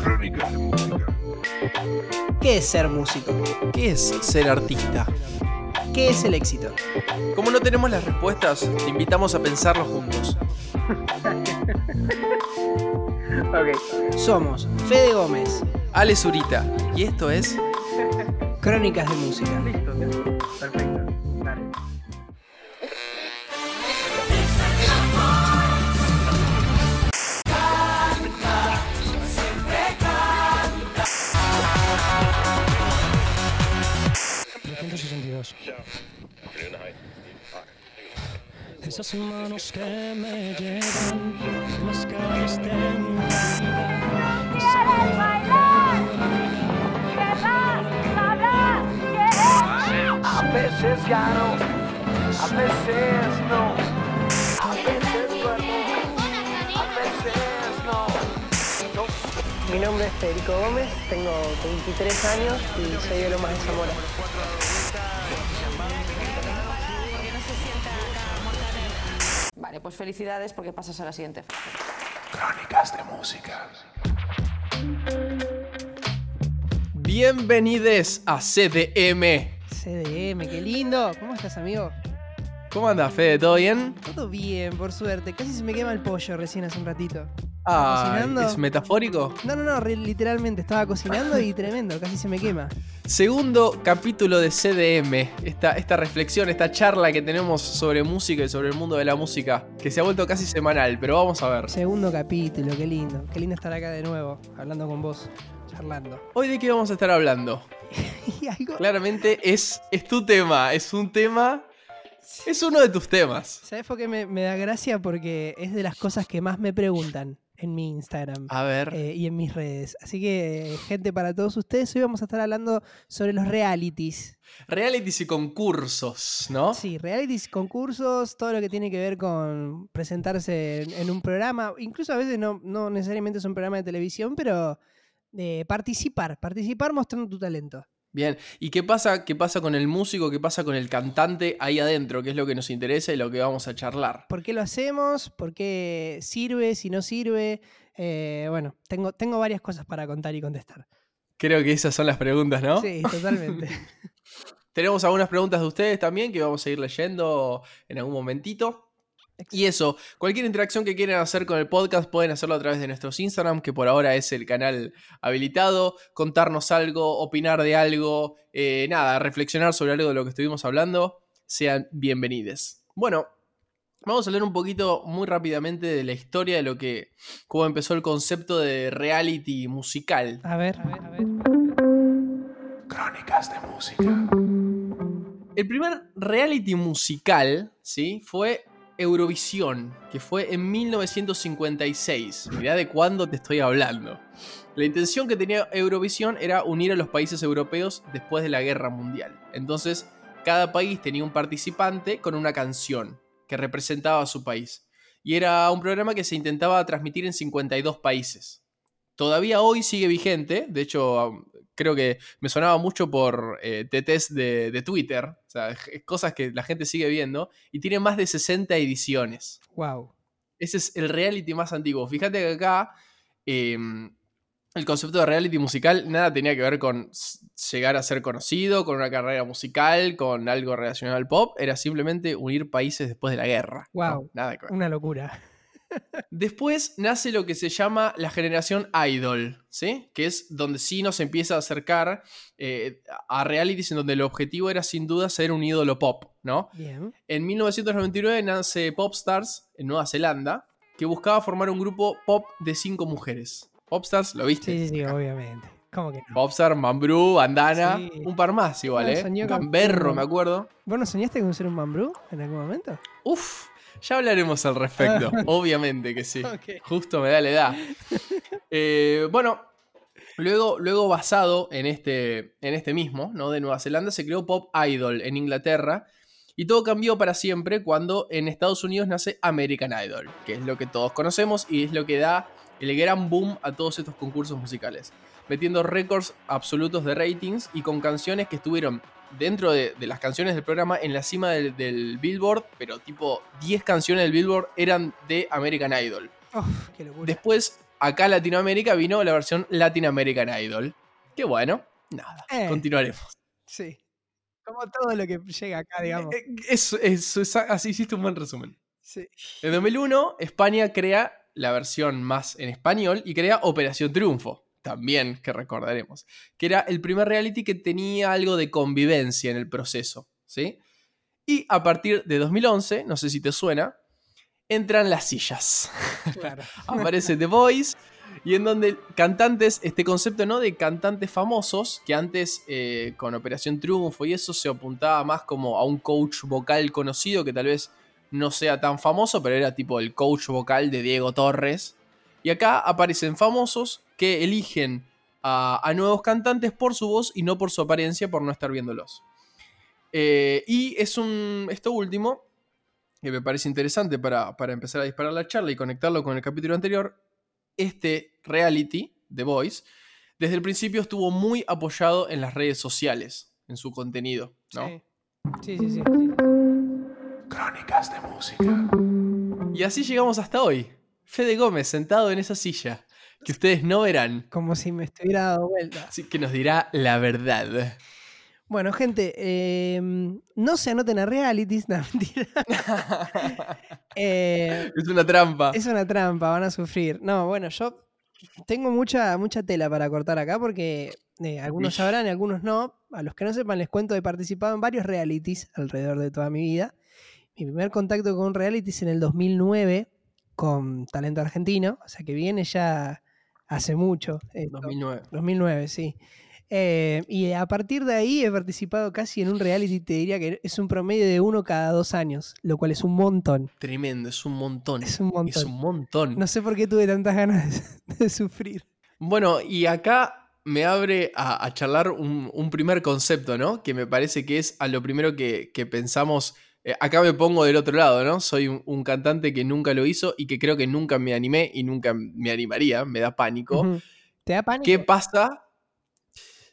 Crónicas de música. ¿Qué es ser músico? ¿Qué es ser artista? ¿Qué es el éxito? Como no tenemos las respuestas, te invitamos a pensarlo juntos. Somos Fede Gómez, Ale Zurita, y esto es Crónicas de Música. Esas manos que me llevan las calles de mi vida. Esa A veces gano, a veces no. A veces duermo, a veces no. Mi nombre es Federico Gómez, tengo 23 años y soy de Lomas de Zamora. Pues felicidades porque pasas a la siguiente fase. Crónicas de música. Bienvenides a CDM. CDM, qué lindo. ¿Cómo estás, amigo? ¿Cómo anda, Fede? ¿Todo bien? Todo bien, por suerte. Casi se me quema el pollo recién hace un ratito. Ah, cocinando? ¿es metafórico? No, no, no, literalmente estaba cocinando y tremendo, casi se me quema. Segundo capítulo de CDM, esta, esta reflexión, esta charla que tenemos sobre música y sobre el mundo de la música, que se ha vuelto casi semanal, pero vamos a ver. Segundo capítulo, qué lindo. Qué lindo estar acá de nuevo, hablando con vos, charlando. Hoy de qué vamos a estar hablando. Algo. Claramente es, es tu tema, es un tema, es uno de tus temas. ¿Sabes por qué me, me da gracia? Porque es de las cosas que más me preguntan en mi Instagram. A ver. eh, y en mis redes. Así que, gente, para todos ustedes, hoy vamos a estar hablando sobre los realities. Realities y concursos, ¿no? Sí, realities, concursos, todo lo que tiene que ver con presentarse en, en un programa. Incluso a veces no, no necesariamente es un programa de televisión, pero eh, participar, participar mostrando tu talento. Bien, ¿y qué pasa, qué pasa con el músico, qué pasa con el cantante ahí adentro? ¿Qué es lo que nos interesa y lo que vamos a charlar? ¿Por qué lo hacemos? ¿Por qué sirve? Si no sirve. Eh, bueno, tengo, tengo varias cosas para contar y contestar. Creo que esas son las preguntas, ¿no? Sí, totalmente. Tenemos algunas preguntas de ustedes también que vamos a ir leyendo en algún momentito. Y eso, cualquier interacción que quieran hacer con el podcast pueden hacerlo a través de nuestros Instagram, que por ahora es el canal habilitado, contarnos algo, opinar de algo, eh, nada, reflexionar sobre algo de lo que estuvimos hablando, sean bienvenidos. Bueno, vamos a hablar un poquito muy rápidamente de la historia de lo que, cómo empezó el concepto de reality musical. A ver, a ver, a ver. Crónicas de música. El primer reality musical, ¿sí? Fue Eurovisión, que fue en 1956. Mirá de cuándo te estoy hablando. La intención que tenía Eurovisión era unir a los países europeos después de la Guerra Mundial. Entonces, cada país tenía un participante con una canción que representaba a su país. Y era un programa que se intentaba transmitir en 52 países. Todavía hoy sigue vigente, de hecho, creo que me sonaba mucho por eh, TTs de Twitter, o sea, cosas que la gente sigue viendo, y tiene más de 60 ediciones. Wow. Ese es el reality más antiguo. Fíjate que acá eh, el concepto de reality musical nada tenía que ver con llegar a ser conocido, con una carrera musical, con algo relacionado al pop, era simplemente unir países después de la guerra. ¿no? Wow. Nada que ver. Una locura. Después nace lo que se llama la generación idol, ¿sí? Que es donde sí nos empieza a acercar eh, a realities en donde el objetivo era sin duda ser un ídolo pop, ¿no? Bien. En 1999 nace Popstars en Nueva Zelanda, que buscaba formar un grupo pop de cinco mujeres. Popstars, ¿lo viste? Sí, sí, obviamente. ¿Cómo que no? Popstar, Mambrú, Bandana, Sí. un par más igual, ¿eh? con- Gamberro, me acuerdo. ¿Vos no soñaste con ser un mambrú en algún momento? Uf, ya hablaremos al respecto. Obviamente que sí. Justo me da la edad. Eh, bueno, luego, luego basado en este, en este mismo, ¿no? De Nueva Zelanda, se creó Pop Idol en Inglaterra. Y todo cambió para siempre cuando en Estados Unidos nace American Idol, que es lo que todos conocemos y es lo que da el gran boom a todos estos concursos musicales, metiendo récords absolutos de ratings y con canciones que estuvieron dentro de, de las canciones del programa en la cima del, del Billboard, pero tipo 10 canciones del Billboard eran de American Idol. Uf, qué locura. Después, acá en Latinoamérica vino la versión Latin American Idol. Que bueno, nada, Eh. continuaremos. Sí. Como todo lo que llega acá, digamos. Eh, Eso, eso, esa- así hiciste un buen resumen. Sí. En 2001, España crea la versión más en español y crea Operación Triunfo, también que recordaremos, que era el primer reality que tenía algo de convivencia en el proceso, ¿sí? Y a partir de 2011, no sé si te suena, entran las sillas. Claro. Aparece The Voice y en donde cantantes, este concepto no de cantantes famosos, que antes eh, con Operación Triunfo y eso se apuntaba más como a un coach vocal conocido que tal vez no sea tan famoso, pero era tipo el coach vocal de Diego Torres. Y acá aparecen famosos que eligen a, a nuevos cantantes por su voz y no por su apariencia, por no estar viéndolos. Eh, y es un. Esto último, que me parece interesante para, para empezar a disparar la charla y conectarlo con el capítulo anterior. Este reality, The Voice, desde el principio estuvo muy apoyado en las redes sociales, en su contenido, ¿no? Sí, sí, sí. sí. Crónicas de música. Y así llegamos hasta hoy. Fede Gómez sentado en esa silla, que ustedes no verán, Como si me estuviera dando vuelta. así que nos dirá la verdad. Bueno, gente, eh, no se anoten a realities, no, mentira. Eh, es una trampa. es una trampa, van a sufrir. No, bueno, yo tengo mucha, mucha tela para cortar acá porque eh, algunos sabrán y algunos no. A los que no sepan les cuento, he participado en varios realities alrededor de toda mi vida. Mi primer contacto con un reality es en el 2009 con Talento Argentino, o sea que viene ya hace mucho. esto. 2009. 2009, sí. Eh, y a partir de ahí he participado casi en un reality, te diría que es un promedio de uno cada dos años, lo cual es un montón. Tremendo, es un montón. Es un montón. Es un montón. No sé por qué tuve tantas ganas de, de sufrir. Bueno, y acá me abre a, a charlar un, un primer concepto, ¿no? Que me parece que es a lo primero que, que pensamos. Eh, acá me pongo del otro lado, ¿no? Soy un, un cantante que nunca lo hizo y que creo que nunca me animé y nunca me animaría, me da pánico. ¿Te da pánico? ¿Qué pasa?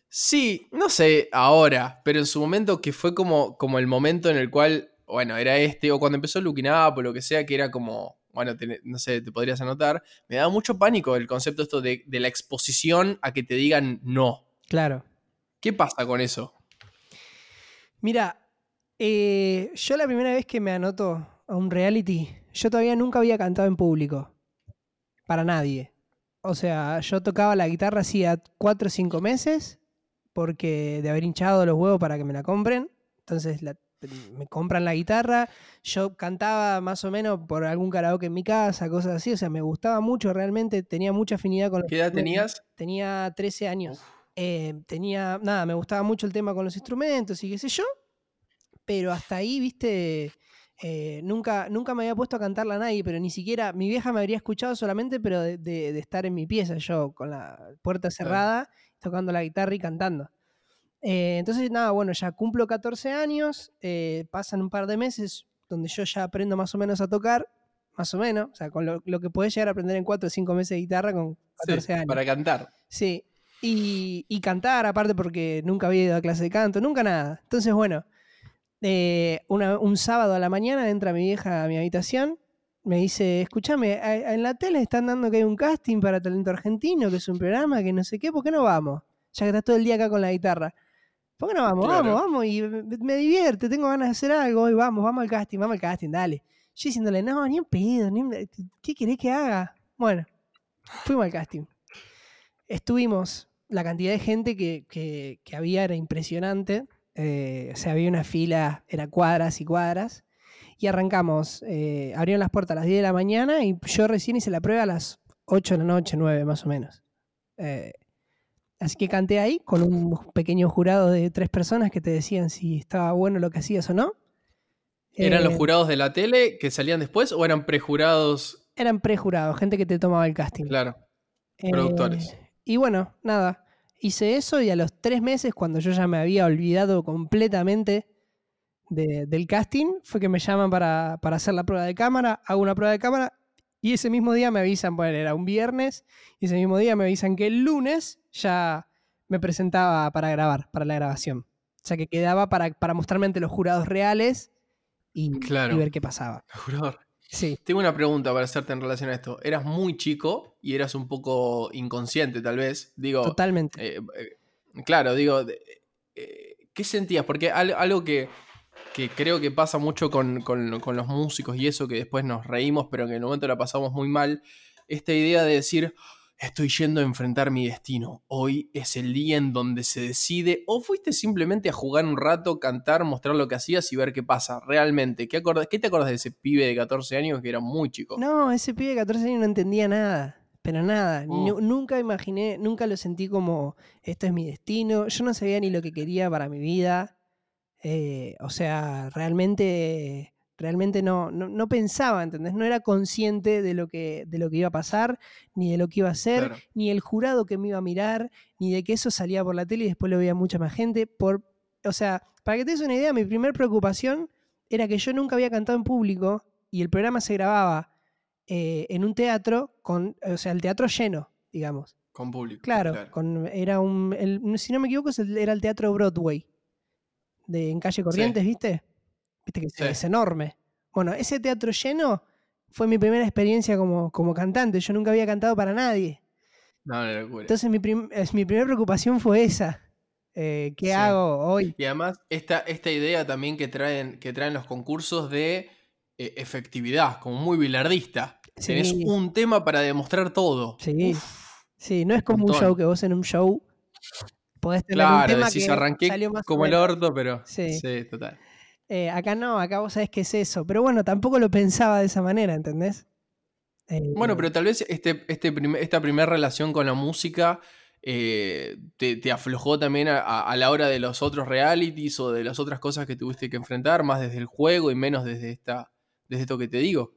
Sí, no sé ahora, pero en su momento que fue como, como el momento en el cual, bueno, era este, o cuando empezó Looking Up o lo que sea, que era como, bueno, te- no sé, te podrías anotar, me daba mucho pánico el concepto esto de, de la exposición a que te digan no. Claro. ¿Qué pasa con eso? Mira, eh, yo la primera vez que me anoto a un reality, yo todavía nunca había cantado en público. Para nadie. O sea, yo tocaba la guitarra hacía cuatro o cinco meses porque de haber hinchado los huevos para que me la compren. Entonces la- me compran la guitarra. Yo cantaba más o menos por algún karaoke en mi casa, cosas así. O sea, me gustaba mucho realmente. Tenía mucha afinidad con los ¿Qué edad tenías? Tenía 13 años. Eh, tenía, nada, me gustaba mucho el tema con los instrumentos y qué sé yo. Pero hasta ahí, viste, eh, nunca, nunca me había puesto a cantarla a nadie, pero ni siquiera, mi vieja me habría escuchado solamente, pero de, de- de estar en mi pieza, yo con la puerta cerrada, tocando la guitarra y cantando. Eh, entonces, nada, bueno, ya cumplo 14 años, eh, pasan un par de meses donde yo ya aprendo más o menos a tocar, más o menos, o sea, con lo, lo que podés llegar a aprender en 4 o 5 meses de guitarra con 14 Sí, años. para cantar. Sí. Y, y cantar, aparte, porque nunca había ido a clase de canto, nunca nada. Entonces, bueno, eh, una- un sábado a la mañana entra mi vieja a mi habitación, me dice, escúchame, en la tele están dando que hay un casting para talento argentino, que es un programa, que no sé qué, ¿por qué no vamos? Ya que estás todo el día acá con la guitarra. ¿Por qué no vamos? Claro. Vamos, vamos, y me, divierte, tengo ganas de hacer algo, y vamos, vamos al casting, vamos al casting, dale. Yo diciéndole, no, ni en pedo, ni ¿qué querés que haga? Bueno, fuimos al casting. Estuvimos, la cantidad de gente que, que- que había era impresionante. Eh, o sea, había una fila, era cuadras y cuadras. Y arrancamos, eh, abrieron las puertas a las 10 de la mañana y yo recién hice la prueba a las 8 de la noche, 9 más o menos. Eh, así que canté ahí con un pequeño jurado de tres personas que te decían si estaba bueno lo que hacías o no. ¿Eran los Eh, jurados de la tele que salían después o eran prejurados? Eran prejurados, gente que te tomaba el casting. Claro. Eh, productores. y bueno, nada, hice eso y a los tres meses, cuando yo ya me había olvidado completamente de- del casting, fue que me llaman para, para hacer la prueba de cámara, hago una prueba de cámara y ese mismo día me avisan, bueno, era un viernes, y ese mismo día me avisan que el lunes ya me presentaba para grabar, para la grabación. sea, que quedaba para, para mostrarme ante los jurados reales y, y ver qué pasaba. Jurador. Sí. Tengo una pregunta para hacerte en relación a esto. Eras muy chico y eras un poco inconsciente, tal vez. Digo, Totalmente. eh, eh, claro, digo, eh, ¿qué sentías? Porque al- algo que, que creo que pasa mucho con, con- con los músicos y eso, que después nos reímos, pero que en el momento la pasamos muy mal, esta idea de decir, estoy yendo a enfrentar mi destino, hoy es el día en donde se decide, o fuiste simplemente a jugar un rato, cantar, mostrar lo que hacías y ver qué pasa, realmente. ¿Qué, acordás- qué te acuerdas de ese pibe de 14 años que era muy chico? No, ese pibe de 14 años no entendía nada. Pero nada, Mm. Nu- nunca imaginé, nunca lo sentí como esto es mi destino. Yo no sabía ni lo que quería para mi vida. Eh, o sea, realmente, realmente no, no, no pensaba, ¿entendés? No era consciente de lo, que, de lo que iba a pasar, ni de lo que iba a hacer, Claro. ni el jurado que me iba a mirar, ni de que eso salía por la tele y después lo veía mucha más gente. Por, o sea, para que te des una idea, mi primera preocupación era que yo nunca había cantado en público y el programa se grababa eh, en un teatro, con, o sea, el teatro lleno, digamos. Con público. Claro, Con, era un, el- si no me equivoco, era el teatro Broadway, de, en calle Corrientes, ¿viste? Viste que es- Sí. es enorme. Bueno, ese teatro lleno fue mi primera experiencia como, como cantante. Yo nunca había cantado para nadie. No, una locura. Entonces mi, prim- mi primera preocupación fue esa. Eh, ¿Qué Sí. hago hoy? Y además, esta, esta idea también que traen, que traen los concursos de eh, efectividad, como muy bilardista. Tenés Sí. un tema para demostrar todo. Sí. Uf, Sí, no es como un show que vos en un show podés tener un tema decís que arranqué salió más como el orto, pero. Sí. Sí, total. Eh, acá no, acá vos sabés qué es eso. Pero bueno, tampoco lo pensaba de esa manera, ¿entendés? Eh, Bueno, pero tal vez este, este prim- esta primera relación con la música eh, te, te aflojó también a la hora de los otros realities o de las otras cosas que tuviste que enfrentar, más desde el juego y menos desde esta desde esto que te digo,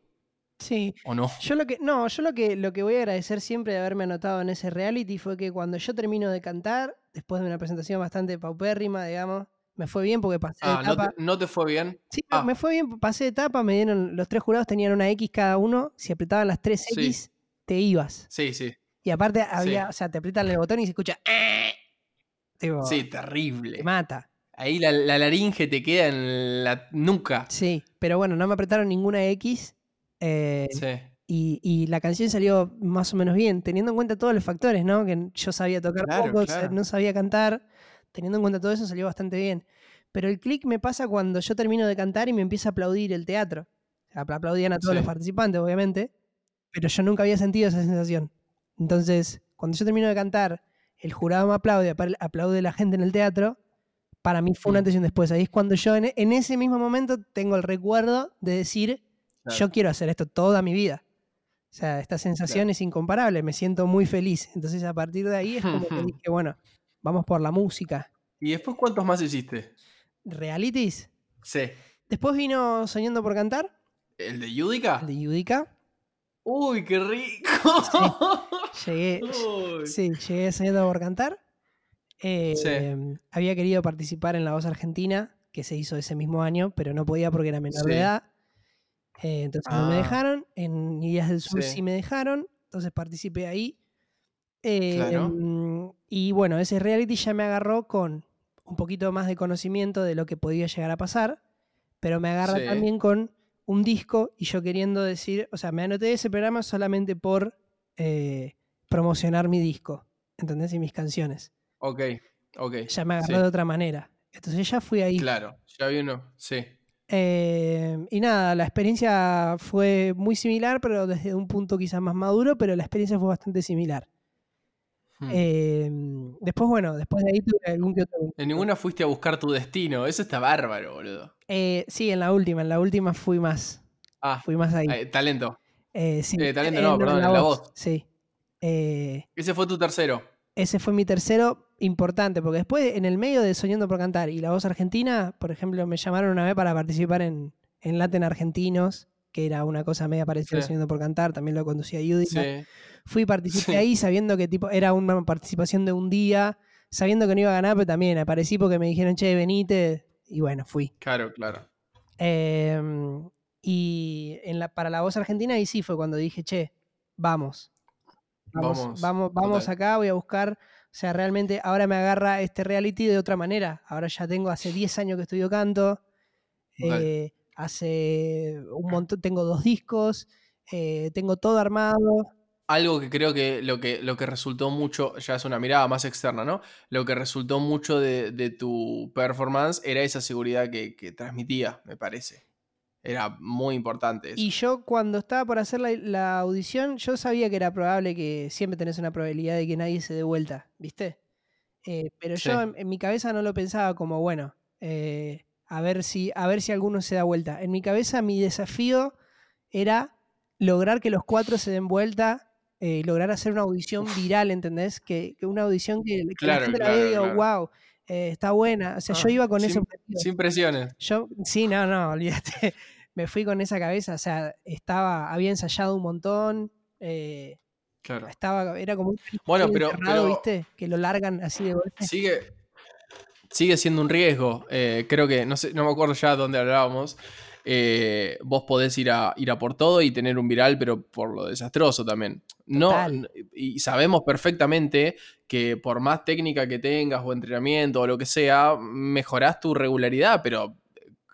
Sí. ¿o no? Yo lo que, no, yo lo que, lo que voy a agradecer siempre de haberme anotado en ese reality fue que cuando yo termino de cantar, después de una presentación bastante paupérrima, digamos, me fue bien porque pasé de Ah, ¿no etapa. te, no te fue bien? Sí, Ah. me fue bien, pasé de etapa, me dieron, los tres jurados tenían una X cada uno, si apretaban las tres Sí. X, te ibas. Sí, sí. Y aparte Sí. había, o sea, te aprietan el botón y se escucha. "Eh". Tipo, Sí, terrible. te mata. Ahí la, la laringe te queda en la nuca. Sí, pero bueno, no me apretaron ninguna X. eh, Sí. y, y la canción salió más o menos bien, teniendo en cuenta todos los factores, ¿no? Que yo sabía tocar Claro, poco, claro. no sabía cantar, teniendo en cuenta todo eso salió bastante bien. Pero el click me pasa cuando yo termino de cantar y me empieza a aplaudir el teatro. Aplaudían a todos los participantes, obviamente, pero yo nunca había sentido esa sensación. Entonces, cuando yo termino de cantar, el jurado me aplaude, aplaude la gente en el teatro, para mí fue un Mm. antes y un después. Ahí es cuando yo en, en ese mismo momento tengo el recuerdo de decir, Claro. yo quiero hacer esto toda mi vida. O sea, esta sensación es incomparable, me siento muy feliz. Entonces a partir de ahí es como que dije, bueno, vamos por la música. ¿Y después cuántos más hiciste? Realities. Sí. Después vino Soñando por Cantar, ¿El de Yudica? el de Yudica. Uy, qué rico. Llegué, Uy. sí, llegué Soñando por Cantar. Eh, Había querido participar en La Voz Argentina, que se hizo ese mismo año, pero no podía porque era menor Sí. de edad. Eh, entonces no me Ah. dejaron. En Ideas del Sur sí. Sí. me dejaron. Entonces participé ahí. Eh, Claro. mm, Y bueno, ese reality ya me agarró con un poquito más de conocimiento de lo que podía llegar a pasar. Pero me agarra Sí. también con un disco y yo queriendo decir, o sea, me anoté ese programa solamente por eh, promocionar mi disco, ¿entendés? Y mis canciones. Ok, ok. Ya me agarró sí, de otra manera. Entonces ya fui ahí. Claro, ya vi uno, sí. Eh, y nada, la experiencia fue muy similar, pero desde un punto quizás más maduro, pero la experiencia fue bastante similar. Hmm. Eh, después, bueno, después de ahí tuve algún que otro. En ninguna fuiste a buscar tu destino, eso está bárbaro, boludo. Eh, sí, en la última, en la última fui más. Ah, Fui más ahí. eh, talento. Sí, talento no, perdón, en La Voz. Sí. Eh, Ese fue tu tercero. ese fue mi tercero importante, porque después, en el medio de Soñando por Cantar y La Voz Argentina, por ejemplo, me llamaron una vez para participar en, en Latin Argentinos, que era una cosa media parecida Sí. Por Cantar, también lo conducía Yudica. Sí. Fui, participé Sí. ahí sabiendo que tipo era una participación de un día, sabiendo que no iba a ganar, pero también aparecí porque me dijeron, che, venite, y bueno, fui. Claro, claro. Em, y en la, para la voz argentina ahí sí fue cuando dije, che, vamos. Vamos, Vamos, vamos, vamos, acá, voy a buscar. O sea, realmente ahora me agarra este reality de otra manera. Ahora ya tengo hace 10 años que estudio canto. Eh, hace un montón, tengo dos discos, eh, tengo todo armado. Algo que creo que lo, que lo que resultó mucho, ya es una mirada más externa, ¿no? Lo que resultó mucho de, de tu performance era esa seguridad que, que transmitía, me parece. Era muy importante eso. Y yo cuando estaba por hacer la, la audición, yo sabía que era probable que siempre tenés una probabilidad de que nadie se dé vuelta, ¿viste? Eh, pero Sí. yo en, en mi cabeza no lo pensaba como, bueno, eh, a, ver si, a ver si alguno se da vuelta. En mi cabeza mi desafío era lograr que los cuatro se den vuelta, eh, lograr hacer una audición viral, ¿entendés? Que, que una audición que, que Claro, la gente la vea y diga, claro. wow, eh, está buena. O sea, yo Ah, iba con ese sin- objetivo. Sin presiones. Yo, sí, no, no, olvídate. Me fui con esa cabeza, o sea, estaba, había ensayado un montón, eh, Claro. estaba, era como un Bueno, pero- pero- ¿viste? Que lo largan así de golpe. Sigue, sigue siendo un riesgo. Eh, creo que, no sé, no me acuerdo ya dónde hablábamos. Eh, vos podés ir a, ir a por todo y tener un viral, pero por lo desastroso también. No, Total. y sabemos perfectamente que por más técnica que tengas o entrenamiento o lo que sea, mejorás tu regularidad, pero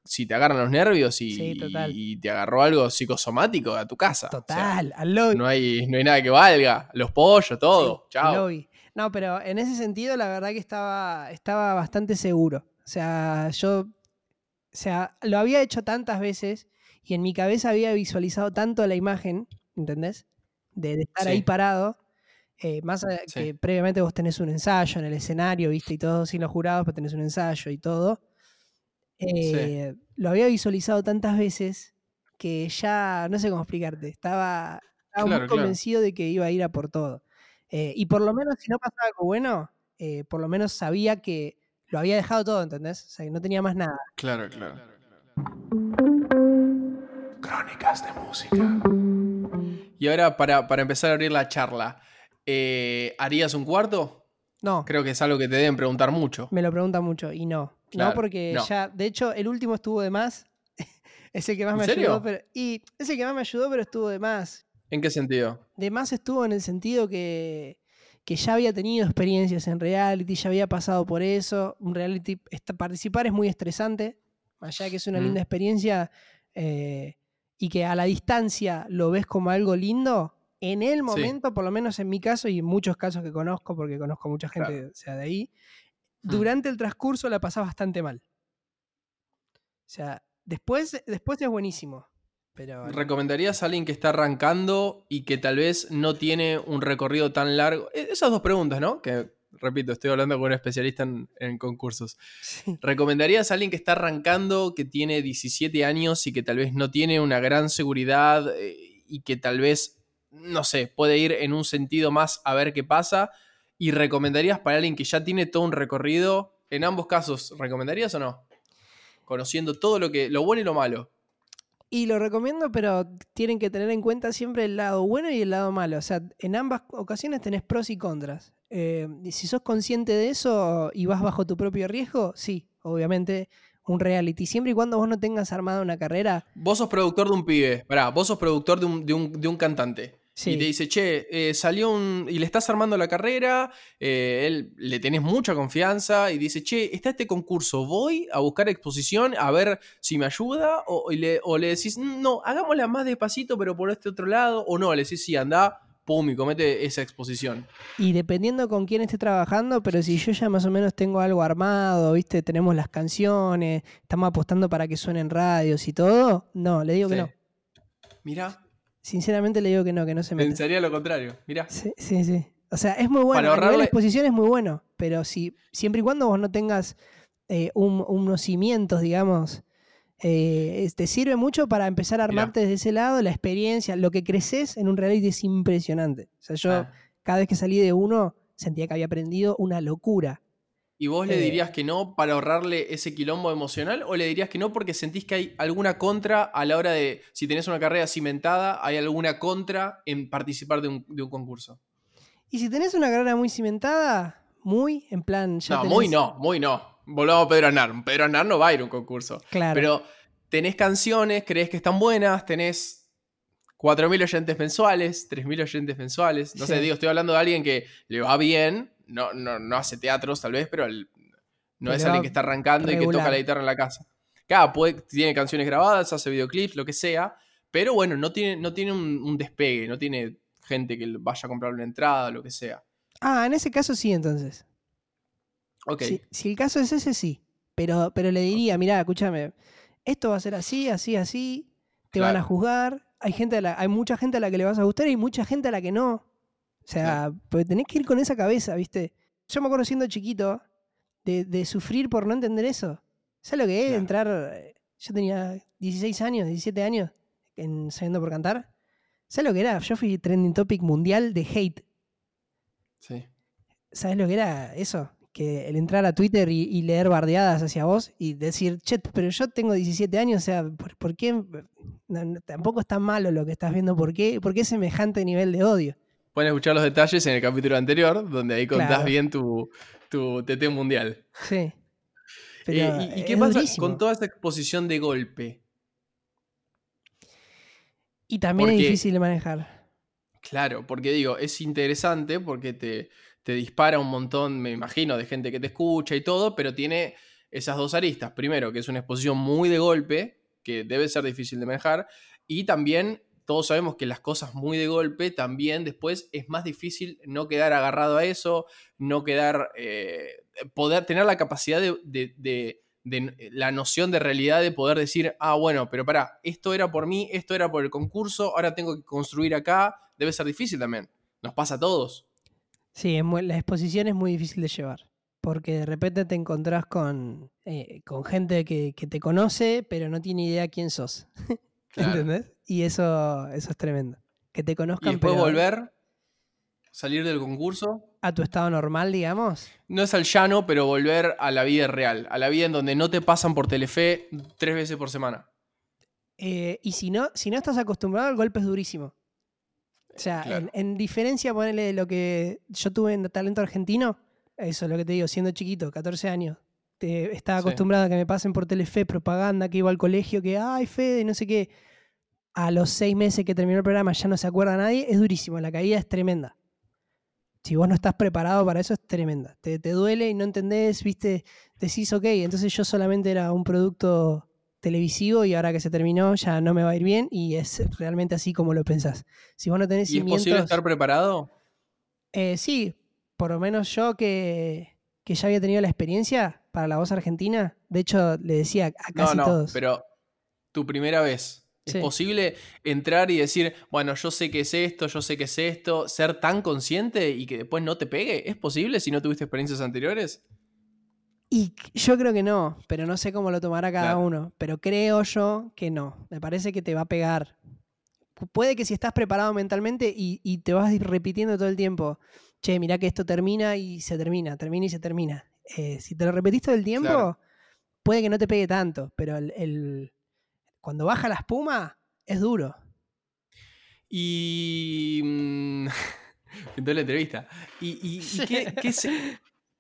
si te agarran los nervios y, Sí, total. y te agarró algo psicosomático a tu casa. O sea, Total, al lobby. no, hay, no hay nada que valga. Los pollos, todo. Sí, al Chao. lobby. No, pero en ese sentido, la verdad que estaba, estaba bastante seguro. O sea, yo, o sea, lo había hecho tantas veces y en mi cabeza había visualizado tanto la imagen, ¿entendés? De, de estar ahí parado. eh, más allá Sí. que previamente vos tenés un ensayo en el escenario, viste, y todo sin los jurados, pero tenés un ensayo y todo. Eh, Lo había visualizado tantas veces que ya no sé cómo explicarte. Estaba, estaba Claro, muy claro. convencido de que iba a ir a por todo. Eh, y por lo menos, si no pasaba algo bueno, eh, por lo menos sabía que lo había dejado todo, ¿entendés? O sea, que no tenía más nada. Claro, claro. Crónicas de música. Y ahora, para, para empezar a abrir la charla, eh, ¿harías un cuarto? No, Creo que es algo que te deben preguntar mucho. me lo preguntan mucho y no. no, porque no. ya, de hecho, el último estuvo de más. es el que más ¿En me serio? ayudó, pero. Y es el que más me ayudó, pero estuvo de más. ¿En qué sentido? De más estuvo en el sentido que, que ya había tenido experiencias en reality, ya había pasado por eso. Un reality, participar es muy estresante, allá que es una Mm. linda experiencia eh, y que a la distancia lo ves como algo lindo. En el momento, por lo menos en mi caso y en muchos casos que conozco, porque conozco mucha gente Claro. o sea, de ahí, Mm. durante el transcurso la pasás bastante mal. O sea, después, después es buenísimo. Pero ¿Recomendarías a alguien que está arrancando y que tal vez no tiene un recorrido tan largo? E- Esas dos preguntas, ¿no? Que, repito, estoy hablando con un especialista en, en concursos. sí. ¿Recomendarías a alguien que está arrancando, que tiene 17 años y que tal vez no tiene una gran seguridad eh, y que tal vez, no sé, puede ir en un sentido más a ver qué pasa? ¿Y recomendarías para alguien que ya tiene todo un recorrido? En ambos casos, ¿recomendarías o no? Conociendo todo lo que, lo bueno y lo malo. Y lo recomiendo, pero tienen que tener en cuenta siempre el lado bueno y el lado malo. O sea, en ambas ocasiones tenés pros y contras. Eh, y si sos consciente de eso y vas bajo tu propio riesgo, sí, obviamente un reality. Siempre y cuando vos no tengas armada una carrera, Vos sos productor de un pibe, pará, vos sos productor de un, de un- de un cantante. Sí. Y te dice, che, eh, salió un. Y le estás armando la carrera, eh, él, le tenés mucha confianza y dice, che, está este concurso, voy a buscar exposición a ver si me ayuda. O, y le, o le decís, "Mm, no, hagámosla más despacito, pero por este otro lado. O no, le decís, sí, anda, pum, y comete esa exposición. Y dependiendo con quién esté trabajando, pero si yo ya más o menos tengo algo armado, ¿viste? Tenemos las canciones, estamos apostando para que suenen radios y todo, no, le digo que no. Mirá, Sinceramente le digo que no, que no se meta. pensaría lo contrario. Mirá. Sí, sí, sí. O sea, es muy bueno. Para a nivel de ahorrarle- exposición es muy bueno. Pero si, siempre y cuando vos no tengas eh, un- unos cimientos, digamos, eh, te sirve mucho para empezar a Mirá. armarte desde ese lado, la experiencia, lo que creces en un reality es impresionante. O sea, yo Ah. cada vez que salí de uno sentía que había aprendido una locura. ¿Y vos le Eh, dirías que no para ahorrarle ese quilombo emocional? ¿O le dirías que no porque sentís que hay alguna contra a la hora de, si tenés una carrera cimentada, hay alguna contra en participar de un, de un concurso? Y si tenés una carrera muy cimentada, muy, en plan, ya no, tenés- muy no, muy no. Volvamos a Pedro Aznar. Pedro Aznar no va a ir a un concurso. Claro. Pero tenés canciones, crees que están buenas, tenés 4.000 oyentes mensuales, 3.000 oyentes mensuales. No sé, digo, estoy hablando de alguien que le va bien, no, no, no hace teatros tal vez, pero el- no es alguien que está arrancando y que toca la guitarra en la casa. Claro, puede- tiene canciones grabadas, hace videoclips, lo que sea, pero bueno, no tiene, no tiene un, un despegue, no tiene gente que vaya a comprar una entrada, lo que sea. Ah, en ese caso sí, entonces. Ok, Si, si el caso es ese, sí. Pero, pero le diría, mirá, escúchame, esto va a ser así, así, así, te van a juzgar, hay, gente a la- hay mucha gente a la que le vas a gustar y mucha gente a la que no. O sea, pues tenés que ir con esa cabeza, ¿viste? Yo me acuerdo siendo chiquito de, de sufrir por no entender eso. ¿Sabes lo que es Claro. entrar? eh, Yo tenía 16 años, 17 años, en, saliendo por cantar. ¿Sabes lo que era? Yo fui trending topic mundial de hate. sí. ¿Sabes lo que era eso? Que el entrar a Twitter y, y leer bardeadas hacia vos y decir, che, pero yo tengo 17 años, o sea, ¿por, por qué? No, no, tampoco es tan malo lo que estás viendo, ¿por qué, por qué semejante nivel de odio? Pueden escuchar los detalles en el capítulo anterior, donde ahí contás Claro. bien tu, tu TT mundial. Sí. Eh, ¿Y, y es qué pasa durísimo. con toda esa exposición de golpe? Y también es difícil de manejar. Claro, porque digo, es interesante porque te, te dispara un montón, me imagino, de gente que te escucha y todo, pero tiene esas dos aristas. Primero, que es una exposición muy de golpe, que debe ser difícil de manejar, y también todos sabemos que las cosas muy de golpe también después es más difícil no quedar agarrado a eso, no quedar, eh, poder tener la capacidad de, de- de- de la noción de realidad de poder decir, ah, bueno, pero pará, esto era por mí, esto era por el concurso, ahora tengo que construir acá, debe ser difícil también. Nos pasa a todos. Sí, muy- la exposición es muy difícil de llevar. Porque de repente te encontrás con, eh, con gente que, que te conoce, pero no tiene idea quién sos. Claro. ¿Entendés? Y eso, eso es tremendo. Que te Y conozcan después pero volver, salir del concurso. a tu estado normal, digamos. No es al llano, pero volver a la vida real, a la vida en donde no te pasan por Telefe tres veces por semana. Eh, y si no, si no estás acostumbrado, el golpe es durísimo. O sea, Claro. en, en diferencia, ponele de lo que yo tuve en talento argentino, eso es lo que te digo, siendo chiquito, 14 años. Te, estaba Sí. acostumbrado a que me pasen por Telefe propaganda, que iba al colegio, que, ay, Fede, no sé qué. A los seis meses que terminó el programa ya no se acuerda nadie, es durísimo, la caída es tremenda. Si vos no estás preparado para eso, es tremenda. Te, te duele y no entendés, viste, decís, ok, entonces yo solamente era un producto televisivo y ahora que se terminó ya no me va a ir bien y es realmente así como lo pensás. Si vos no tenés ¿Y es posible estar preparado? Eh, sí, por lo menos yo que, que ya había tenido la experiencia para la voz argentina, de hecho le decía a No, casi no, todos. pero tu primera vez. ¿Es Sí. posible entrar y decir, bueno, yo sé que es esto, yo sé que es esto, ser tan consciente y que después no te pegue? ¿Es posible si no tuviste experiencias anteriores? Y yo creo que no, pero no sé cómo lo tomará cada Claro. uno. Pero creo yo que no. Me parece que te va a pegar. Pu- Puede que si estás preparado mentalmente y, y te vas repitiendo todo el tiempo, che, mirá que esto termina y se termina, termina y se termina. Eh, si te lo repetís todo el tiempo, Claro. puede que no te pegue tanto, pero el, el- cuando baja la espuma es duro. Y. mm, pintó la entrevista. ¿Y, y- y qué, qué se,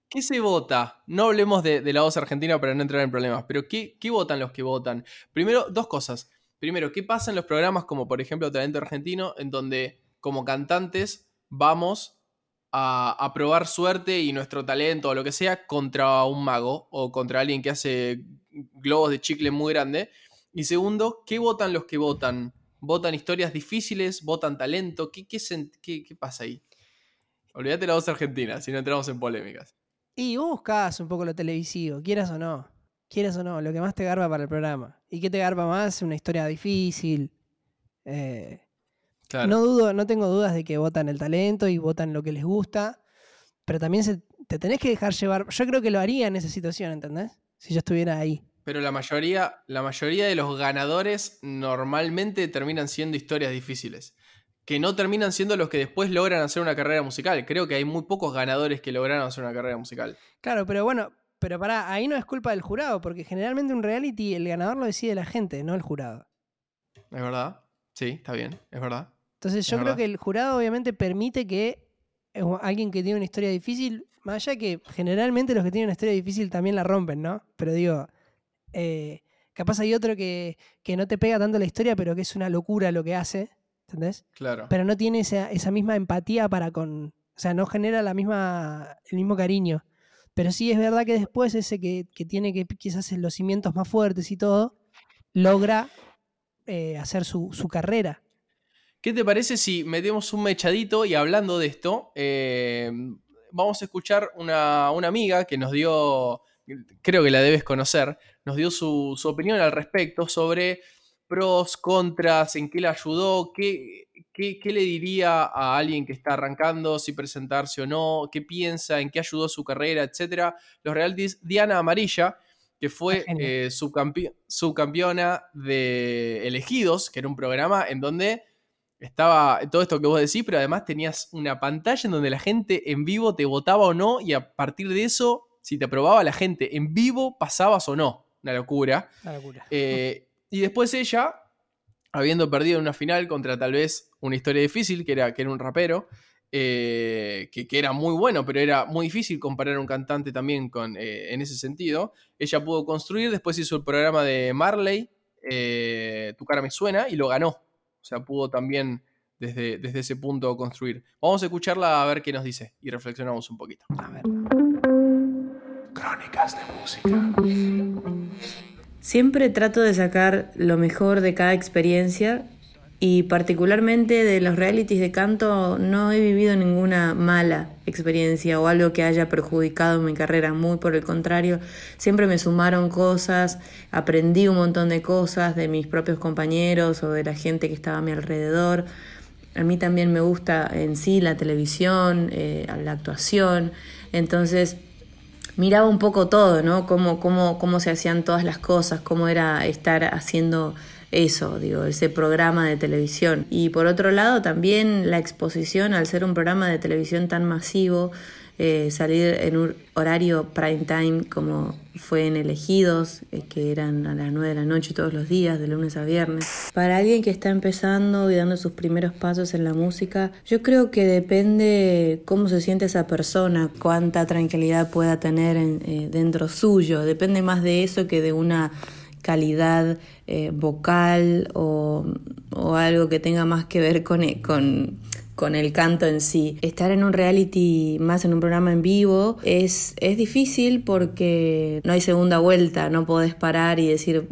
qué se vota? No hablemos de, de la voz argentina para no entrar en problemas, pero ¿qué, qué votan los que votan? Primero, dos cosas. Primero, ¿qué pasa en los programas como por ejemplo Talento Argentino, en donde como cantantes vamos a, probar suerte y nuestro talento o lo que sea contra un mago o contra alguien que hace globos de chicle muy grande? Y segundo, ¿qué votan los que votan? ¿Votan historias difíciles? ¿Votan talento? ¿Qué, qué- qué pasa ahí? Olvídate la voz argentina, si no entramos en polémicas. Y vos buscás un poco lo televisivo, quieras o no. Quieras o no, lo que más te garba para el programa. ¿Y qué te garba más? Una historia difícil. Eh, Claro. No dudo, no tengo dudas de que votan el talento y votan lo que les gusta, pero también se- te tenés que dejar llevar. Yo creo que lo haría en esa situación, ¿entendés? Si yo estuviera ahí. Pero la mayoría, la mayoría de los ganadores normalmente terminan siendo historias difíciles. Que no terminan siendo los que después logran hacer una carrera musical. Creo que hay muy pocos ganadores que lograron hacer una carrera musical. Claro, pero bueno, pero pará, ahí no es culpa del jurado, porque generalmente un reality el ganador lo decide la gente, no el jurado. ¿Es verdad? Sí, está bien, es verdad. Entonces yo creo verdad. que el jurado obviamente permite que eh, alguien que tiene una historia difícil, más allá que generalmente los que tienen una historia difícil también la rompen, ¿no? Pero digo, eh, capaz hay otro que, que no te pega tanto la historia, pero que es una locura lo que hace, ¿entendés? Claro. Pero no tiene esa, esa misma empatía para con, O sea, no genera la misma, el mismo cariño. Pero sí es verdad que después ese que, que tiene que quizás los cimientos más fuertes y todo, logra eh, hacer su, su carrera. ¿Qué te parece si metemos un mechadito y hablando de esto, eh, vamos a escuchar una, una amiga que nos dio, creo que la debes conocer, nos dio su, su opinión al respecto sobre pros, contras, en qué le ayudó, qué, qué, qué le diría a alguien que está arrancando, si presentarse o no, qué piensa, en qué ayudó su carrera, etcétera. Los realities Diana Amarilla, que fue eh, subcampi- subcampeona de Elegidos, que era un programa en donde estaba todo esto que vos decís, pero además tenías una pantalla en donde la gente en vivo te votaba o no, y a partir de eso, si te aprobaba la gente en vivo, pasabas o no. Una locura. Una locura. Eh, y después ella, habiendo perdido en una final contra tal vez una historia difícil, que era, que era un rapero, eh, que, que era muy bueno, pero era muy difícil comparar a un cantante también con, eh, en ese sentido. Ella pudo construir, después hizo el programa de Marley, eh, Tu cara me suena, y lo ganó. O sea, pudo también desde, desde ese punto construir. Vamos a escucharla a ver qué nos dice y reflexionamos un poquito. A ver. Crónicas de música. Siempre trato de sacar lo mejor de cada experiencia y particularmente de los realities de canto no he vivido ninguna mala experiencia o algo que haya perjudicado mi carrera, muy por el contrario, siempre me sumaron cosas, aprendí un montón de cosas de mis propios compañeros o de la gente que estaba a mi alrededor. A mí también me gusta en sí la televisión, eh, la actuación, entonces miraba un poco todo, ¿no? Cómo, cómo, cómo se hacían todas las cosas, cómo era estar haciendo eso, digo, ese programa de televisión. Y por otro lado, también la exposición, al ser un programa de televisión tan masivo, eh, salir en un horario prime time como fue en Elegidos, eh, que eran a las 9 de la noche todos los días, de lunes a viernes. Para alguien que está empezando y dando sus primeros pasos en la música, yo creo que depende cómo se siente esa persona, cuánta tranquilidad pueda tener en- eh, dentro suyo. Depende más de eso que de una calidad eh, vocal o, o algo que tenga más que ver con, con, con el canto en sí. Estar en un reality más en un programa en vivo es, es difícil porque no hay segunda vuelta, no podés parar y decir,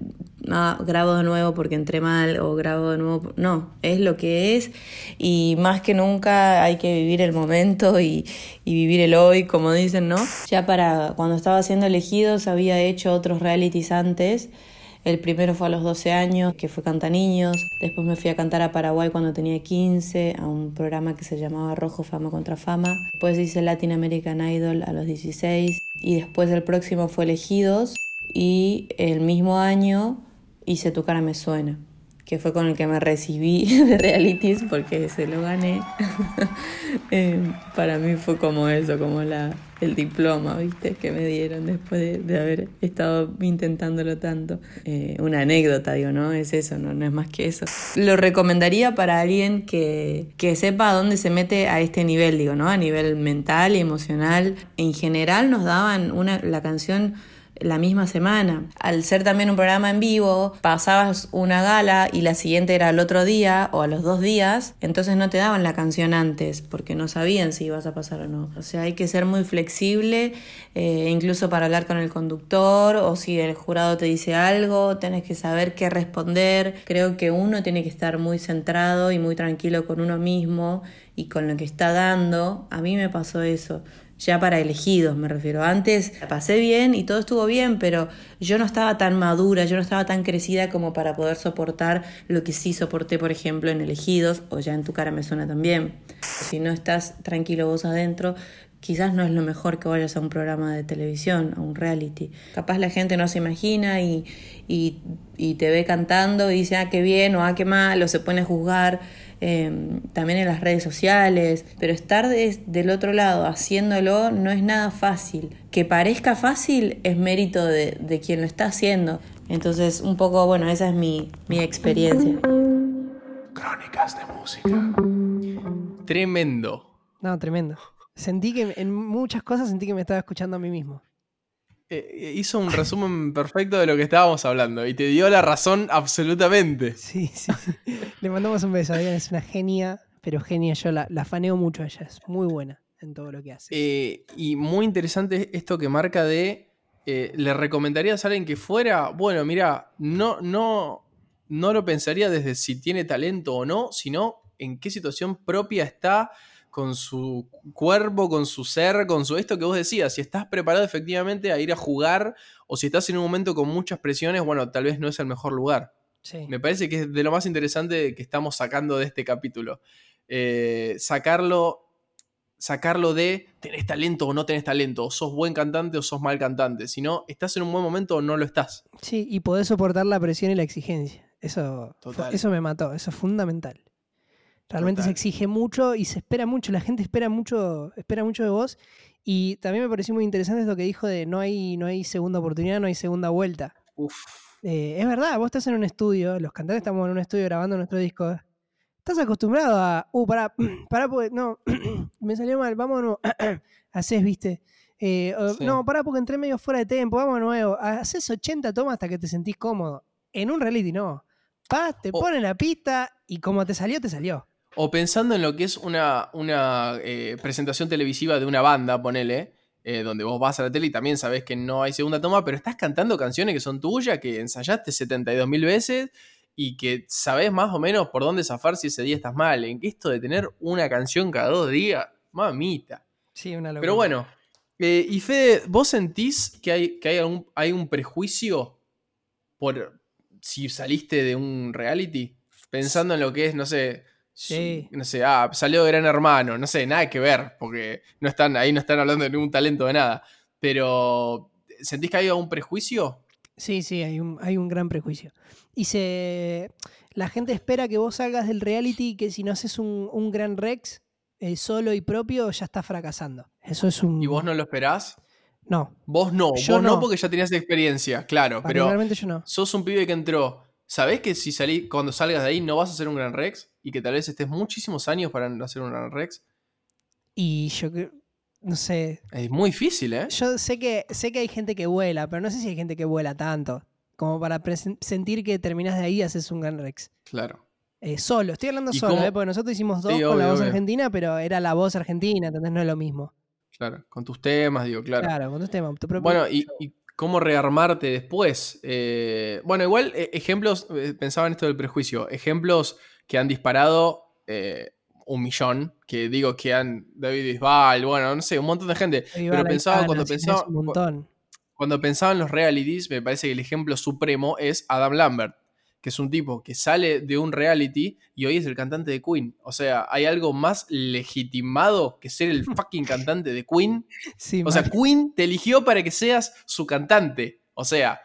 ah, grabo de nuevo porque entré mal o grabo de nuevo. No, es lo que es y más que nunca hay que vivir el momento y, vivir el hoy, como dicen, ¿no? Ya para cuando estaba haciendo elegidos había hecho otros realities antes. El primero fue a los 12 años, que fue Canta Niños. Después me fui a cantar a Paraguay cuando tenía 15, a un programa que se llamaba Rojo Fama contra Fama. Después hice Latin American Idol a los 16. Y después el próximo fue Elegidos. Y el mismo año hice Tu cara me suena, que fue con el que me recibí de realities porque se lo gané. Eh, para mí fue como eso, como la, el diploma, ¿viste? Que me dieron después de, de haber estado intentándolo tanto. Eh, una anécdota, digo, ¿no? Es eso, no, no es más que eso. Lo recomendaría para alguien que, que sepa dónde se mete a este nivel, digo, ¿no? A nivel mental y emocional. En general nos daban una, la canción la misma semana. Al ser también un programa en vivo, pasabas una gala y la siguiente era al otro día o a los dos días, entonces no te daban la canción antes porque no sabían si ibas a pasar o no. O sea, hay que ser muy flexible, eh, incluso para hablar con el conductor o si el jurado te dice algo, tenés que saber qué responder. Creo que uno tiene que estar muy centrado y muy tranquilo con uno mismo y con lo que está dando. A mí me pasó eso ya para elegidos me refiero. Antes la pasé bien y todo estuvo bien, pero yo no estaba tan madura, yo no estaba tan crecida como para poder soportar lo que sí soporté, por ejemplo, en elegidos o ya en tu cara me suena también. Si no estás tranquilo vos adentro, quizás no es lo mejor que vayas a un programa de televisión, a un reality. Capaz la gente no se imagina y, y, y te ve cantando y dice, ah, qué bien o ah, qué mal, o se pone a juzgar eh, también en las redes sociales, pero estar de- del otro lado haciéndolo no es nada fácil. Que parezca fácil es mérito de, de quien lo está haciendo. Entonces, un poco, bueno, esa es mi, mi experiencia. Crónicas de música. Tremendo. No, tremendo. Sentí que en muchas cosas sentí que me estaba escuchando a mí mismo. Eh, hizo un resumen perfecto de lo que estábamos hablando y te dio la razón absolutamente. Sí, sí. sí. Le mandamos un beso a Diana, es una genia, pero genia. Yo la, la faneo mucho a ella, es muy buena. en todo lo que hace. Eh, y muy interesante esto que marca de. eh, ¿Le recomendarías a alguien que fuera? Bueno, mira, no, no, no lo pensaría desde si tiene talento o no, sino en qué situación propia está con su cuerpo, con su ser, con su esto que vos decías. Si estás preparado efectivamente a ir a jugar o si estás en un momento con muchas presiones, bueno, tal vez no es el mejor lugar. Sí. Me parece que es de lo más interesante que estamos sacando de este capítulo. Eh, sacarlo, sacarlo de tenés talento o no tenés talento, o sos buen cantante o sos mal cantante. Si no, estás en un buen momento o no lo estás. Sí, y podés soportar la presión y la exigencia. Eso, Total. eso me mató, eso es fundamental. Realmente se exige mucho y se espera mucho, la gente espera mucho, espera mucho de vos. Y también me pareció muy interesante esto que dijo de no hay, no hay segunda oportunidad, no hay segunda vuelta. Uf. Eh, es verdad, vos estás en un estudio, los cantantes estamos en un estudio grabando nuestro disco. Estás acostumbrado a. Uh, pará, pará, porque. No, me salió mal, vamos de nuevo. Haces, viste. Eh, Sí. No, pará, porque entré medio fuera de tiempo, vamos de nuevo. Haces 80 tomas hasta que te sentís cómodo. En un reality no. Paz, te O- ponen la pista y como te salió, te salió. O pensando en lo que es una, una eh, presentación televisiva de una banda, ponele, eh, donde vos vas a la tele y también sabés que no hay segunda toma, pero estás cantando canciones que son tuyas, que ensayaste 72 mil veces y que sabés más o menos por dónde zafar si ese día estás mal. En que esto de tener una canción cada dos días, mamita. Sí, una locura. Pero bueno, eh, y Fede, ¿vos sentís que hay, que hay, algún- hay un prejuicio por si saliste de un reality? Pensando en lo que es, no sé, Sí. no sé, ah, salió de Gran Hermano, no sé, nada que ver, porque no están, ahí no están hablando de ningún talento de nada. Pero, ¿sentís que hay algún prejuicio? Sí, sí, hay un, hay un gran prejuicio. Y se. La gente espera que vos salgas del reality y que si no haces un, un gran Rex eh, solo y propio, ya estás fracasando. Eso es un. ¿Y vos no lo esperás? No, Vos no, Yo vos no no. porque ya tenías experiencia, claro, pero yo no. sos un pibe que entró. ¿Sabés que si salís, cuando salgas de ahí no vas a hacer un Gran Rex? Y que tal vez estés muchísimos años para hacer un Gran Rex. Y yo creo. No sé. Es muy difícil, ¿eh? Yo sé que, sé que hay gente que vuela, pero no sé si hay gente que vuela tanto. Como para sentir que terminás de ahí y haces un gran Rex. Claro. Eh, solo, estoy hablando ¿Y solo, cómo? ¿eh? porque nosotros hicimos dos Sí, con la obvio, voz obvio. argentina, pero era la voz argentina, ¿entendés? No es lo mismo. Claro. Con tus temas, digo, claro. Claro, con tu tema, tu propio- Bueno, y, y cómo rearmarte después. Eh, bueno, igual, eh, ejemplos, pensaba en esto del prejuicio, ejemplos que han disparado eh, un millón, que digo que han David Bisbal, bueno, no sé, un montón de gente. Pero pensaba cuando pensaba, Un montón. cuando pensaba en los realities, me parece que el ejemplo supremo es Adam Lambert, que es un tipo que sale de un reality y hoy es el cantante de Queen. O sea, ¿hay algo más legitimado que ser el fucking cantante de Queen? Sí, O sea. Queen te eligió para que seas su cantante. O sea,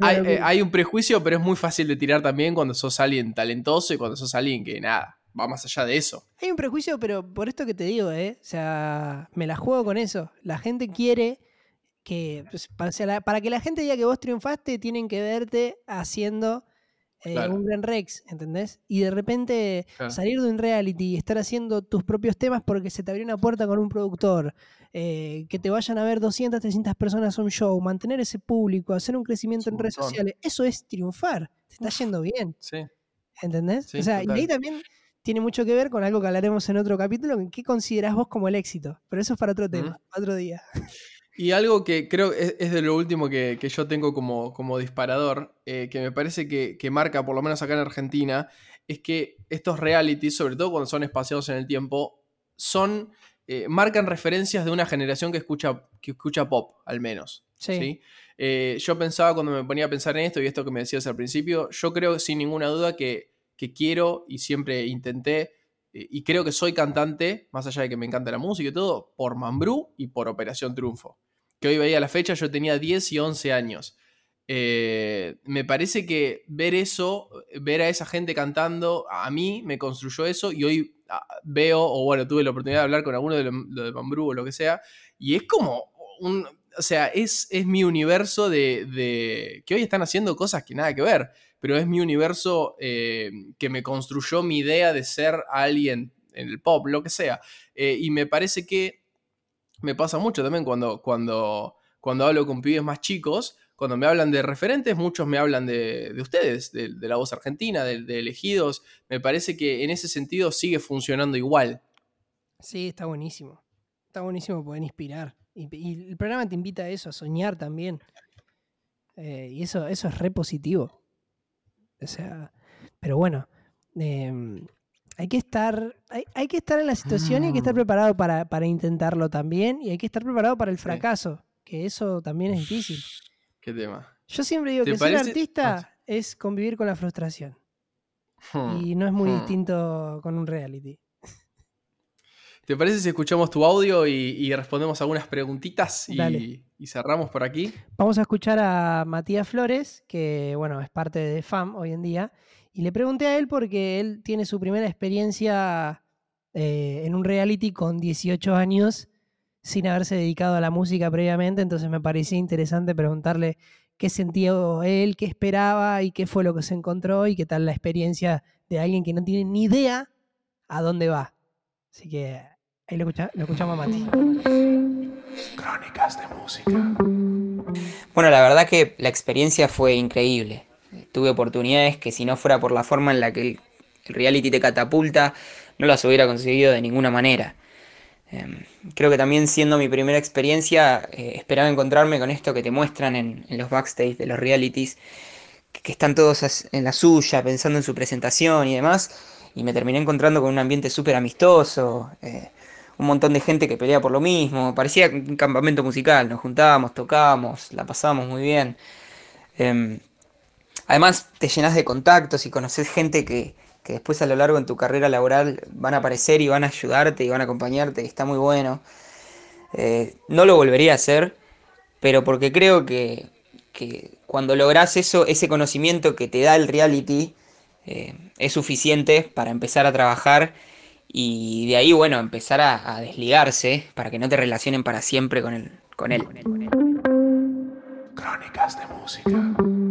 hay, locura. eh, hay un prejuicio, pero es muy fácil de tirar también cuando sos alguien talentoso y cuando sos alguien que nada, va más allá de eso. Hay un prejuicio, pero por esto que te digo, ¿eh? O sea, me la juego con eso. La gente quiere que. pues, para, para que la gente diga que vos triunfaste, tienen que verte haciendo eh, Claro. un gran Rex, ¿entendés? Y de repente Claro. salir de un reality y estar haciendo tus propios temas porque se te abrió una puerta con un productor, eh, que te vayan a ver 200, 300 personas a un show, mantener ese público, hacer un crecimiento Es un en redes montón. sociales, eso es triunfar. Te está yendo bien. Sí. ¿Entendés? Sí, o sea, total. y ahí también tiene mucho que ver con algo que hablaremos en otro capítulo, en qué considerás vos como el éxito. Pero eso es para otro tema, para otro día. Y algo que creo es, es de lo último que, que yo tengo como, como disparador, eh, que me parece que, que marca, por lo menos acá en Argentina, es que estos realities, sobre todo cuando son espaciados en el tiempo, son. eh, marcan referencias de una generación que escucha, que escucha pop, al menos. Sí. ¿sí? Eh, yo pensaba cuando me ponía a pensar en esto y esto que me decías al principio, yo creo sin ninguna duda que, que quiero y siempre intenté y creo que soy cantante, más allá de que me encanta la música y todo, por Mambrú y por Operación Triunfo. Que hoy veía la fecha, yo tenía 10 y 11 años. Eh, me parece que ver eso, ver a esa gente cantando, a mí me construyó eso y hoy ah, veo, o bueno, tuve la oportunidad de hablar con alguno de lo, lo de Mambrú o lo que sea, y es como un, o sea, es, es mi universo de, de- que hoy están haciendo cosas que nada que ver, pero es mi universo eh, que me construyó mi idea de ser alguien en el pop, lo que sea. Eh, y me parece que me pasa mucho también cuando, cuando, cuando hablo con pibes más chicos, cuando me hablan de referentes, muchos me hablan de, de ustedes, de, la voz argentina, de, de elegidos. Me parece que en ese sentido sigue funcionando igual. Sí, está buenísimo. Está buenísimo poder inspirar. Y, y el programa te invita a eso, a soñar también. Eh, y eso, eso es re positivo. O sea, pero bueno, em, hay que estar, hay, hay que estar en la situación y hay que estar Mm. preparado para, para intentarlo también. Y hay que estar preparado para el fracaso, que eso también es difícil. ¿Qué tema? Yo siempre digo ¿Te que ser artista Ah, es convivir con la frustración. Hmm. Y no es muy Hmm. distinto con un reality. ¿Te parece si escuchamos tu audio y, y respondemos algunas preguntitas y, y cerramos por aquí? Vamos a escuchar a Matías Flores, que bueno, es parte de FAM hoy en día. Y le pregunté a él porque él tiene su primera experiencia eh, en un reality con 18 años sin haberse dedicado a la música previamente. Entonces me parecía interesante preguntarle qué sentía él, qué esperaba y qué fue lo que se encontró y qué tal la experiencia de alguien que no tiene ni idea a dónde va. Así que ahí lo, lo escuchamos a Mati. Crónicas de música. Bueno, la verdad que la experiencia fue increíble. Tuve oportunidades que si no fuera por la forma en la que el, reality te catapulta, no las hubiera conseguido de ninguna manera. Em, creo que también siendo mi primera experiencia, eh, esperaba encontrarme con esto que te muestran en, los backstage de los realities, que, están todos en la suya, pensando en su presentación y demás, y me terminé encontrando con un ambiente súper amistoso, eh, un montón de gente que pelea por lo mismo, parecía un campamento musical, nos juntábamos, tocábamos, la pasábamos muy bien. Em, además, te llenas de contactos y conoces gente que, que después a lo largo en tu carrera laboral van a aparecer y van a ayudarte y van a acompañarte, y está muy bueno. Eh, no lo volvería a hacer, pero porque creo que, que cuando logras eso, ese conocimiento que te da el reality, eh, es suficiente para empezar a trabajar y de ahí, bueno, empezar a, desligarse para que no te relacionen para siempre con, el, con él. Crónicas de música.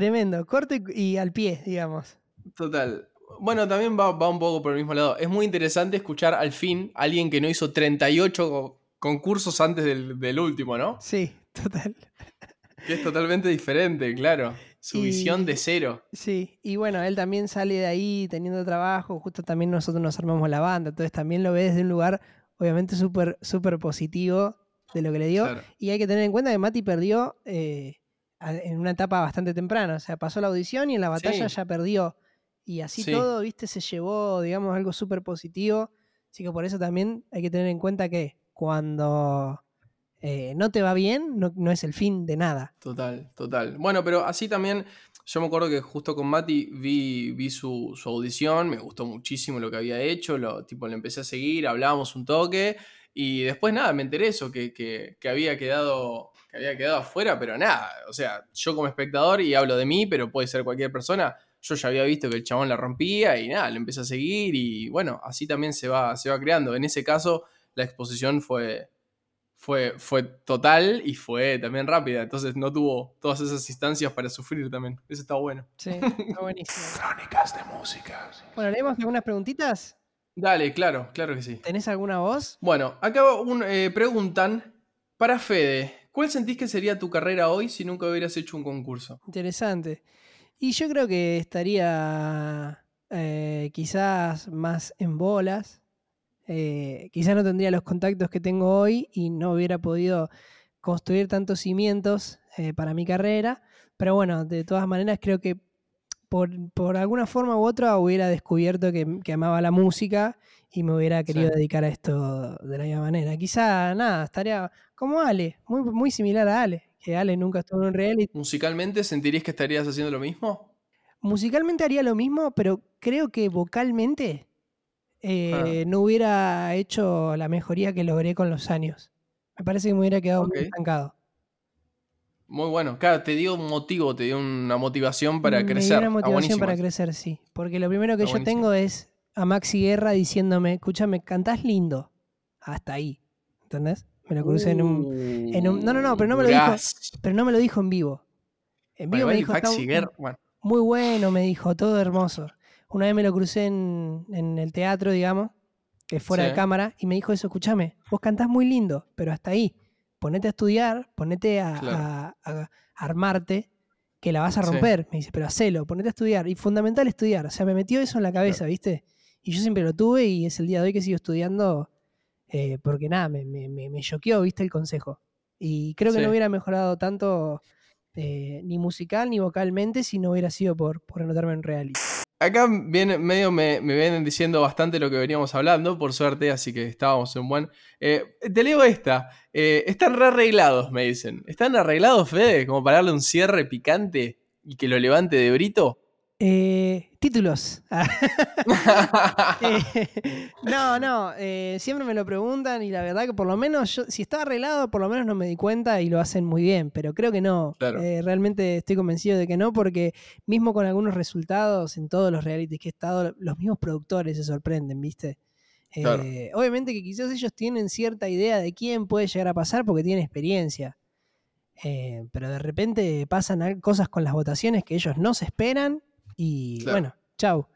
Tremendo, corto y, al pie, digamos. Total. Bueno, también va, va un poco por el mismo lado. Es muy interesante escuchar al fin a alguien que no hizo 38 co- concursos antes del, del último, ¿no? Sí, total. Que es totalmente diferente, claro. Su Y- visión de cero. Sí, y bueno, él también sale de ahí teniendo trabajo, justo también nosotros nos armamos la banda, entonces también lo ve desde un lugar obviamente súper súper positivo de lo que le dio. Claro. Y hay que tener en cuenta que Mati perdió eh, en una etapa bastante temprana, o sea, pasó la audición y en la batalla Sí. ya perdió. Y así Sí. todo, viste, se llevó, digamos, algo súper positivo. Así que por eso también hay que tener en cuenta que cuando eh, no te va bien, no, no es el fin de nada. Total, total. Bueno, pero así también, yo me acuerdo que justo con Mati vi, vi su, su audición, me gustó muchísimo lo que había hecho, lo, tipo, le empecé a seguir, hablábamos un toque, y después nada, me enteré eso, que, que, que había quedado que había quedado afuera, pero nada, o sea, yo como espectador, y hablo de mí, pero puede ser cualquier persona, yo ya había visto que el chabón la rompía y nada, le empecé a seguir y bueno, así también se va, se va creando. En ese caso, la exposición fue, fue, fue total y fue también rápida. Entonces no tuvo todas esas instancias para sufrir también. Eso está bueno. Sí, está buenísimo. Crónicas de música. Bueno, leemos algunas preguntitas. Dale, claro, claro que sí. ¿Tenés alguna voz? Bueno, acá un, eh, preguntan, para Fede, ¿cuál sentís que sería tu carrera hoy si nunca hubieras hecho un concurso? Interesante. Y yo creo que estaría eh, quizás más en bolas. Eh, quizás no tendría los contactos que tengo hoy y no hubiera podido construir tantos cimientos eh, para mi carrera. Pero bueno, de todas maneras creo que por, por alguna forma u otra hubiera descubierto que, que amaba la música y me hubiera querido Sí. dedicar a esto de la misma manera. Quizá nada, estaría como Ale, muy, muy similar a Ale, que Ale nunca estuvo en un reality. ¿Musicalmente sentirías que estarías haciendo lo mismo? Musicalmente haría lo mismo, pero creo que vocalmente eh, no hubiera hecho la mejoría que logré con los años. Me parece que me hubiera quedado muy estancado. Muy bueno. Claro, te dio un motivo, te dio una motivación para Me dio crecer. una Está motivación para crecer, sí. Porque lo primero que Está yo tengo es a Maxi Guerra diciéndome, escúchame, cantás lindo. Hasta ahí. ¿Entendés? Me lo crucé en un... en un- no, no, no, pero no me lo dijo-. Pero no me lo dijo en vivo. En Bueno, vivo me dijo, "Está Maxi Guerra- bueno, muy bueno, me dijo, todo hermoso. Una vez me lo crucé en, en el teatro, digamos, que fuera de cámara, y me dijo eso, escúchame, vos cantás muy lindo, pero hasta ahí. Ponete a estudiar, ponete a, Claro. a- a armarte, que la vas a Sí. romper. Me dice, pero hacelo, ponete a estudiar. Y fundamental estudiar. O sea, me metió eso en la cabeza, ¿viste? Y yo siempre lo tuve y es el día de hoy que sigo estudiando Eh, porque nada, me, me, me, me choqueó, viste, el consejo. Y creo que Sí. no hubiera mejorado tanto eh, ni musical ni vocalmente si no hubiera sido por, por anotarme en reality. Acá viene, medio me, me vienen diciendo bastante lo que veníamos hablando, por suerte, así que estábamos en buen. Eh, te leo esta. Eh, están re arreglados, me dicen. ¿Están arreglados, Fede? Como para darle un cierre picante y que lo levante de brito. Eh, títulos. Eh, no, no, eh, siempre me lo preguntan y la verdad que por lo menos yo, si está arreglado, por lo menos no me di cuenta y lo hacen muy bien, pero creo que no. Claro. Realmente estoy convencido de que no, porque mismo con algunos resultados en todos los realities que he estado, los mismos productores se sorprenden, ¿viste? Claro. Obviamente que quizás ellos tienen cierta idea de quién puede llegar a pasar porque tienen experiencia. Pero de repente pasan cosas con las votaciones que ellos no se esperan y Claro. bueno, chau.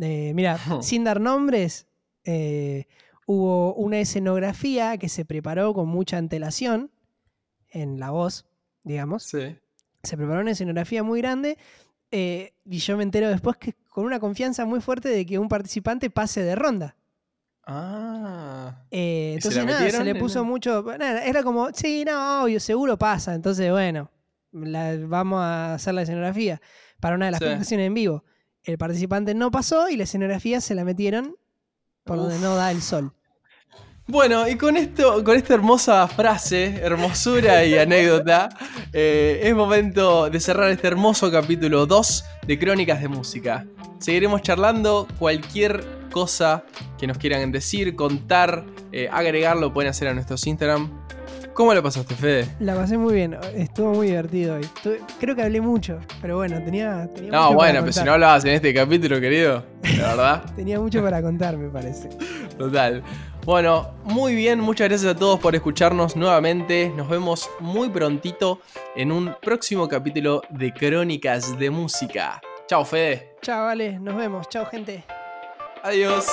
Eh, mira, sin dar nombres, eh, hubo una escenografía que se preparó con mucha antelación en la voz, digamos. Sí. Se preparó una escenografía muy grande eh, y yo me entero después que con una confianza muy fuerte de que un participante pase de ronda. Ah. Eh, ¿Y se entonces la nada, se le puso mucho. nada, era como, sí, no, obvio, seguro pasa. Entonces, bueno, la- vamos a hacer la escenografía para una de las Sí. presentaciones en vivo. El participante no pasó y la escenografía se la metieron por donde no da el sol. Bueno, y con esto, con esta hermosa frase, hermosura y anécdota, eh, es momento de cerrar este hermoso capítulo 2 de Crónicas de Música. Seguiremos charlando cualquier cosa que nos quieran decir, contar, eh, agregar, lo pueden hacer a nuestros Instagram. ¿Cómo lo pasaste, Fede? La pasé muy bien, estuvo muy divertido hoy. Creo que hablé mucho, pero bueno, tenía, tenía No, mucho bueno, para pero si no hablabas en este capítulo, querido, la verdad. Tenía mucho para contar, me parece. Total. Bueno, muy bien, muchas gracias a todos por escucharnos nuevamente. Nos vemos muy prontito en un próximo capítulo de Crónicas de Música. Chao, Fede. Chao, vale, nos vemos. Chao, gente. Adiós.